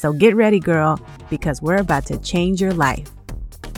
So get ready, girl, because we're about to change your life.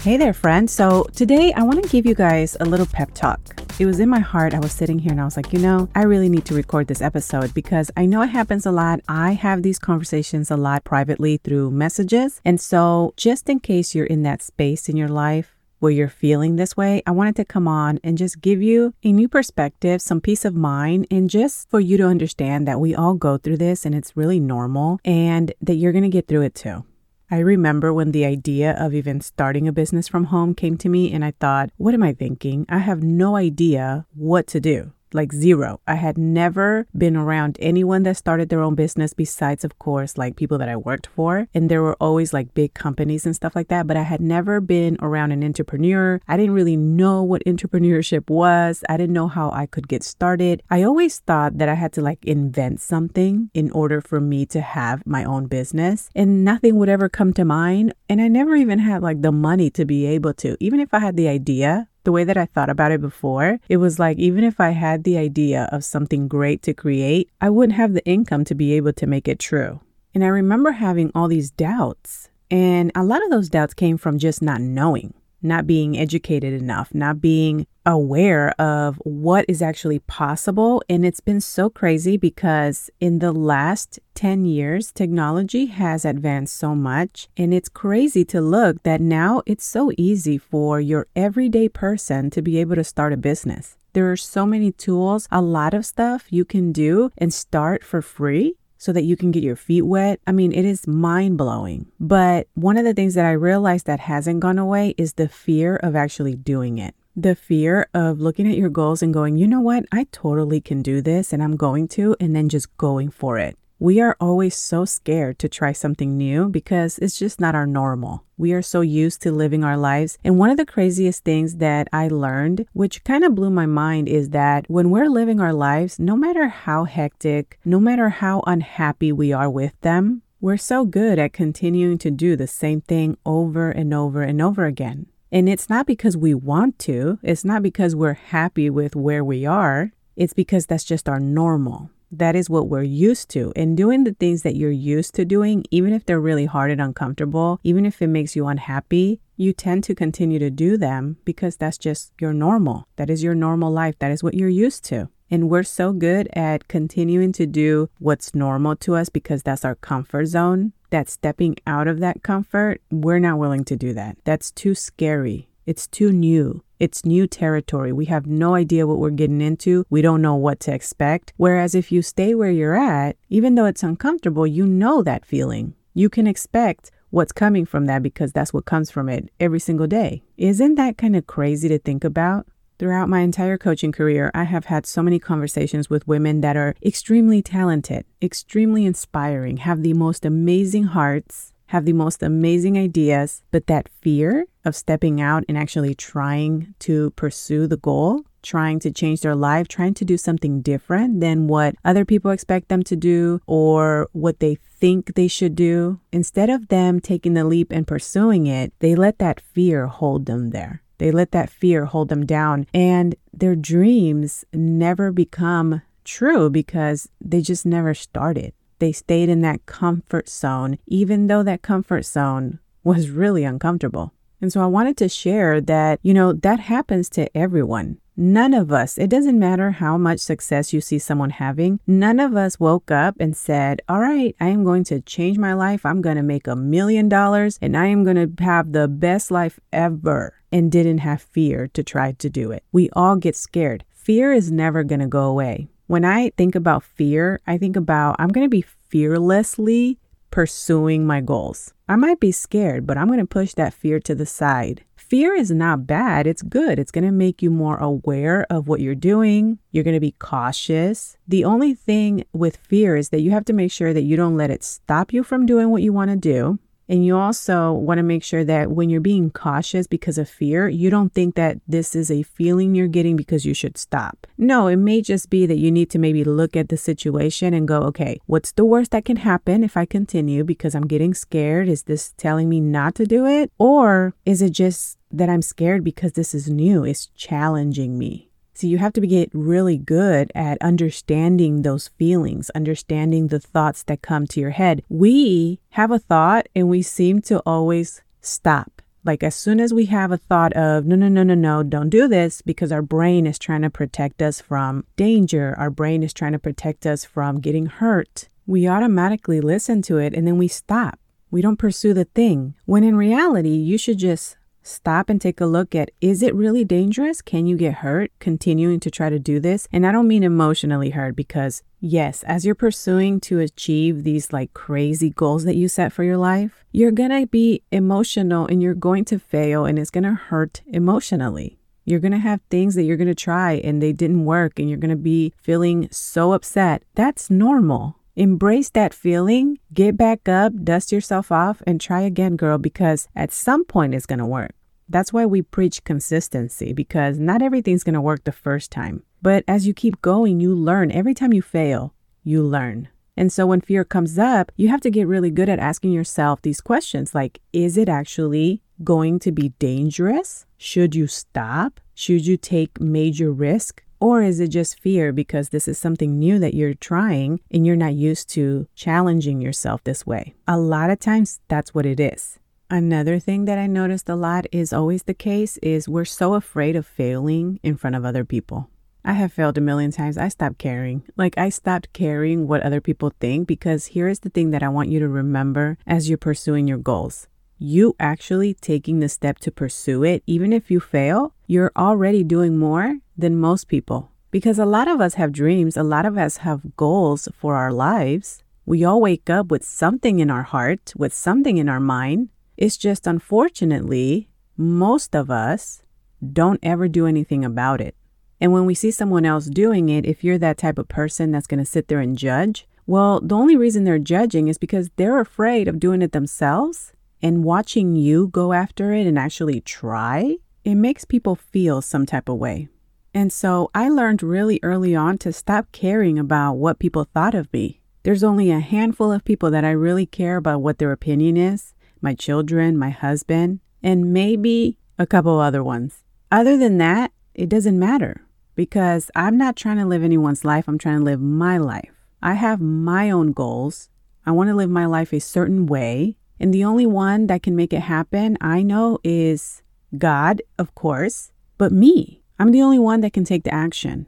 Hey there, friends. So today I want to give you guys a little pep talk. It was in my heart. I was sitting here and I was like, you know, I really need to record this episode because I know it happens a lot. I have these conversations a lot privately through messages. And so, just in case you're in that space in your life where you're feeling this way, I wanted to come on and just give you a new perspective, some peace of mind, and just for you to understand that we all go through this and it's really normal and that you're going to get through it too. I remember when the idea of even starting a business from home came to me, and I thought, what am I thinking? I have no idea what to do like zero. I had never been around anyone that started their own business besides, of course, like people that I worked for. And there were always like big companies and stuff like that. But I had never been around an entrepreneur. I didn't really know what entrepreneurship was. I didn't know how I could get started. I always thought that I had to like invent something in order for me to have my own business. And nothing would ever come to mind. And I never even had like the money to be able to. Even if I had the idea, the way that I thought about it before, it was like even if I had the idea of something great to create, I wouldn't have the income to be able to make it true. And I remember having all these doubts. And a lot of those doubts came from just not knowing not being educated enough, not being aware of what is actually possible. And it's been so crazy because in the last 10 years, technology has advanced so much. And it's crazy to look that now it's so easy for your everyday person to be able to start a business. There are so many tools, a lot of stuff you can do and start for free so that you can get your feet wet. I mean, it is mind blowing. But one of the things that I realized that hasn't gone away is the fear of actually doing it. The fear of looking at your goals and going, you know what, I totally can do this and I'm going to, and then just going for it. We are always so scared to try something new because it's just not our normal. We are so used to living our lives. And one of the craziest things that I learned, which kind of blew my mind, is that when we're living our lives, no matter how hectic, no matter how unhappy we are with them, we're so good at continuing to do the same thing over and over and over again. And it's not because we want to, it's not because we're happy with where we are, it's because that's just our normal that is what we're used to. And doing the things that you're used to doing, even if they're really hard and uncomfortable, even if it makes you unhappy, you tend to continue to do them because that's just your normal. That is your normal life. That is what you're used to. And we're so good at continuing to do what's normal to us because that's our comfort zone. That stepping out of that comfort, we're not willing to do that. That's too scary. It's too new. It's new territory. We have no idea what we're getting into. We don't know what to expect. Whereas if you stay where you're at, even though it's uncomfortable, you know that feeling. You can expect what's coming from that because that's what comes from it every single day. Isn't that kind of crazy to think about? Throughout my entire coaching career, I have had so many conversations with women that are extremely talented, extremely inspiring, have the most amazing hearts, have the most amazing ideas, but that fear of stepping out and actually trying to pursue the goal, trying to change their life, trying to do something different than what other people expect them to do or what they think they should do, instead of them taking the leap and pursuing it, they let that fear hold them there. They let that fear hold them down, and their dreams never become true because they just never started. They stayed in that comfort zone, even though that comfort zone was really uncomfortable. And so I wanted to share that, you know, that happens to everyone. None of us, it doesn't matter how much success you see someone having, none of us woke up and said, All right, I am going to change my life. I'm going to make a million dollars and I am going to have the best life ever, and didn't have fear to try to do it. We all get scared. Fear is never going to go away. When I think about fear, I think about I'm going to be fearlessly pursuing my goals. I might be scared, but I'm going to push that fear to the side. Fear is not bad, it's good. It's going to make you more aware of what you're doing. You're going to be cautious. The only thing with fear is that you have to make sure that you don't let it stop you from doing what you want to do. And you also want to make sure that when you're being cautious because of fear, you don't think that this is a feeling you're getting because you should stop. No, it may just be that you need to maybe look at the situation and go, okay, what's the worst that can happen if I continue because I'm getting scared? Is this telling me not to do it? Or is it just that I'm scared because this is new? It's challenging me. So you have to get really good at understanding those feelings, understanding the thoughts that come to your head. We have a thought and we seem to always stop. Like as soon as we have a thought of, no, no, no, no, no, don't do this because our brain is trying to protect us from danger. Our brain is trying to protect us from getting hurt. We automatically listen to it and then we stop. We don't pursue the thing. When in reality, you should just Stop and take a look at is it really dangerous? Can you get hurt continuing to try to do this? And I don't mean emotionally hurt because, yes, as you're pursuing to achieve these like crazy goals that you set for your life, you're gonna be emotional and you're going to fail and it's gonna hurt emotionally. You're going to have things that you're going to try and they didn't work and you're going to be feeling so upset. That's normal. Embrace that feeling, get back up, dust yourself off, and try again, girl, because at some point it's going to work. That's why we preach consistency because not everything's going to work the first time. But as you keep going, you learn. Every time you fail, you learn. And so when fear comes up, you have to get really good at asking yourself these questions like, is it actually going to be dangerous? Should you stop? Should you take major risk? Or is it just fear because this is something new that you're trying and you're not used to challenging yourself this way? A lot of times, that's what it is. Another thing that I noticed a lot is always the case is we're so afraid of failing in front of other people. I have failed a million times. I stopped caring. Like, I stopped caring what other people think because here is the thing that I want you to remember as you're pursuing your goals. You actually taking the step to pursue it, even if you fail, you're already doing more than most people. Because a lot of us have dreams, a lot of us have goals for our lives. We all wake up with something in our heart, with something in our mind. It's just unfortunately, most of us don't ever do anything about it. And when we see someone else doing it, if you're that type of person that's going to sit there and judge, well, the only reason they're judging is because they're afraid of doing it themselves and watching you go after it and actually try. It makes people feel some type of way. And so I learned really early on to stop caring about what people thought of me. There's only a handful of people that I really care about what their opinion is my children, my husband, and maybe a couple other ones. Other than that, it doesn't matter because I'm not trying to live anyone's life. I'm trying to live my life. I have my own goals. I want to live my life a certain way. And the only one that can make it happen, I know, is God, of course, but me. I'm the only one that can take the action.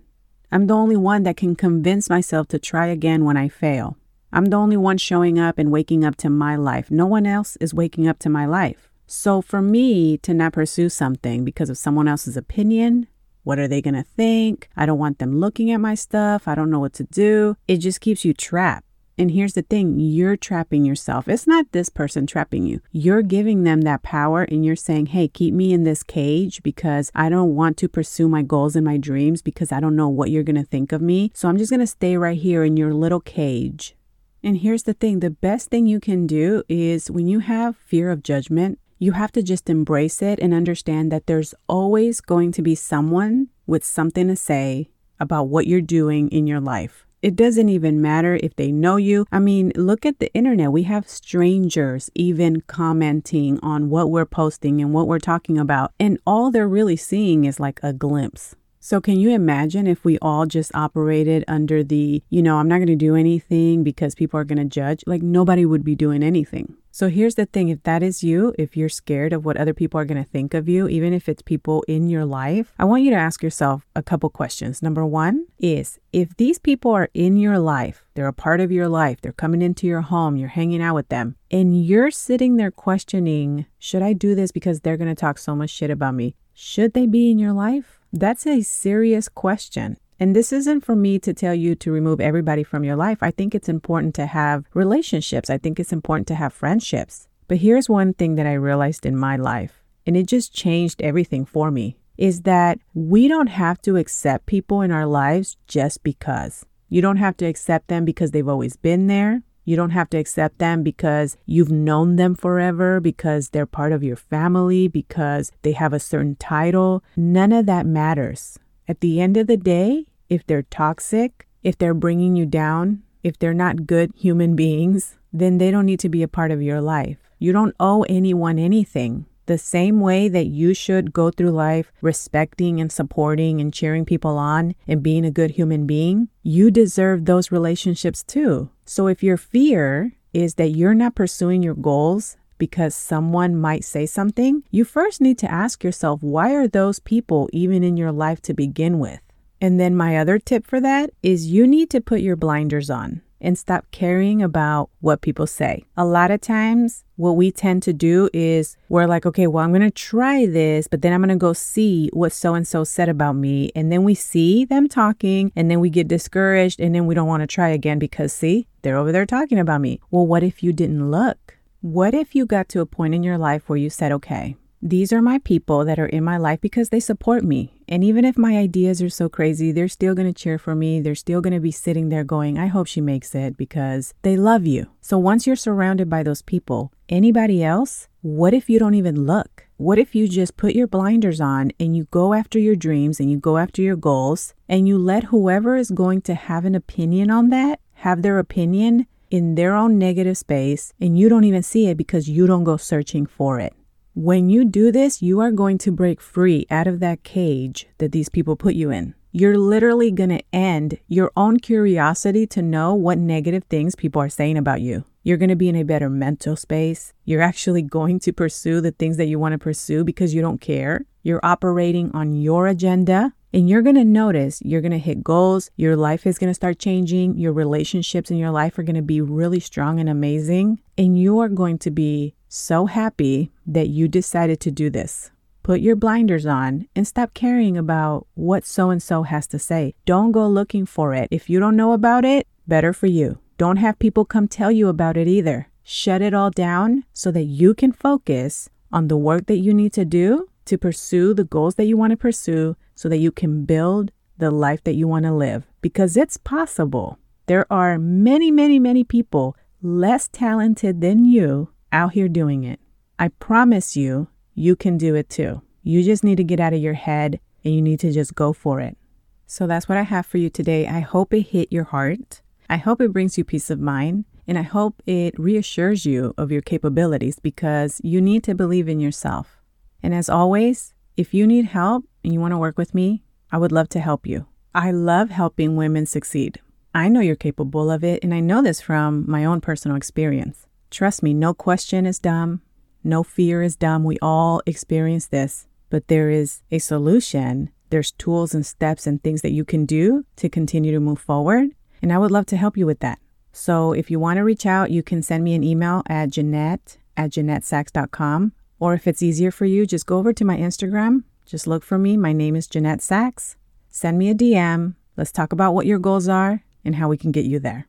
I'm the only one that can convince myself to try again when I fail. I'm the only one showing up and waking up to my life. No one else is waking up to my life. So for me to not pursue something because of someone else's opinion, what are they going to think? I don't want them looking at my stuff. I don't know what to do. It just keeps you trapped. And here's the thing you're trapping yourself. It's not this person trapping you. You're giving them that power and you're saying, hey, keep me in this cage because I don't want to pursue my goals and my dreams because I don't know what you're going to think of me. So I'm just going to stay right here in your little cage. And here's the thing the best thing you can do is when you have fear of judgment, you have to just embrace it and understand that there's always going to be someone with something to say about what you're doing in your life. It doesn't even matter if they know you. I mean, look at the internet. We have strangers even commenting on what we're posting and what we're talking about. And all they're really seeing is like a glimpse. So, can you imagine if we all just operated under the, you know, I'm not going to do anything because people are going to judge? Like, nobody would be doing anything. So here's the thing if that is you, if you're scared of what other people are going to think of you, even if it's people in your life, I want you to ask yourself a couple questions. Number one is if these people are in your life, they're a part of your life, they're coming into your home, you're hanging out with them, and you're sitting there questioning, should I do this because they're going to talk so much shit about me? Should they be in your life? That's a serious question. And this isn't for me to tell you to remove everybody from your life. I think it's important to have relationships. I think it's important to have friendships. But here's one thing that I realized in my life, and it just changed everything for me, is that we don't have to accept people in our lives just because. You don't have to accept them because they've always been there. You don't have to accept them because you've known them forever, because they're part of your family, because they have a certain title. None of that matters. At the end of the day, if they're toxic, if they're bringing you down, if they're not good human beings, then they don't need to be a part of your life. You don't owe anyone anything. The same way that you should go through life respecting and supporting and cheering people on and being a good human being, you deserve those relationships too. So if your fear is that you're not pursuing your goals because someone might say something, you first need to ask yourself, why are those people even in your life to begin with? And then my other tip for that is you need to put your blinders on and stop caring about what people say. A lot of times, what we tend to do is we're like, okay, well, I'm going to try this, but then I'm going to go see what so and so said about me. And then we see them talking, and then we get discouraged, and then we don't want to try again because, see, they're over there talking about me. Well, what if you didn't look? What if you got to a point in your life where you said, okay, these are my people that are in my life because they support me. And even if my ideas are so crazy, they're still going to cheer for me. They're still going to be sitting there going, I hope she makes it because they love you. So once you're surrounded by those people, anybody else, what if you don't even look? What if you just put your blinders on and you go after your dreams and you go after your goals and you let whoever is going to have an opinion on that have their opinion in their own negative space and you don't even see it because you don't go searching for it? When you do this, you are going to break free out of that cage that these people put you in. You're literally going to end your own curiosity to know what negative things people are saying about you. You're going to be in a better mental space. You're actually going to pursue the things that you want to pursue because you don't care. You're operating on your agenda and you're going to notice you're going to hit goals. Your life is going to start changing. Your relationships in your life are going to be really strong and amazing. And you are going to be so happy that you decided to do this. Put your blinders on and stop caring about what so and so has to say. Don't go looking for it. If you don't know about it, better for you. Don't have people come tell you about it either. Shut it all down so that you can focus on the work that you need to do to pursue the goals that you want to pursue so that you can build the life that you want to live because it's possible. There are many, many, many people less talented than you out here doing it. I promise you, you can do it too. You just need to get out of your head and you need to just go for it. So that's what I have for you today. I hope it hit your heart. I hope it brings you peace of mind. And I hope it reassures you of your capabilities because you need to believe in yourself. And as always, if you need help and you want to work with me, I would love to help you. I love helping women succeed. I know you're capable of it, and I know this from my own personal experience. Trust me, no question is dumb. No fear is dumb. We all experience this, but there is a solution. There's tools and steps and things that you can do to continue to move forward. And I would love to help you with that. So if you want to reach out, you can send me an email at Jeanette at JeanetteSachs.com. Or if it's easier for you, just go over to my Instagram. Just look for me. My name is Jeanette Sachs. Send me a DM. Let's talk about what your goals are and how we can get you there.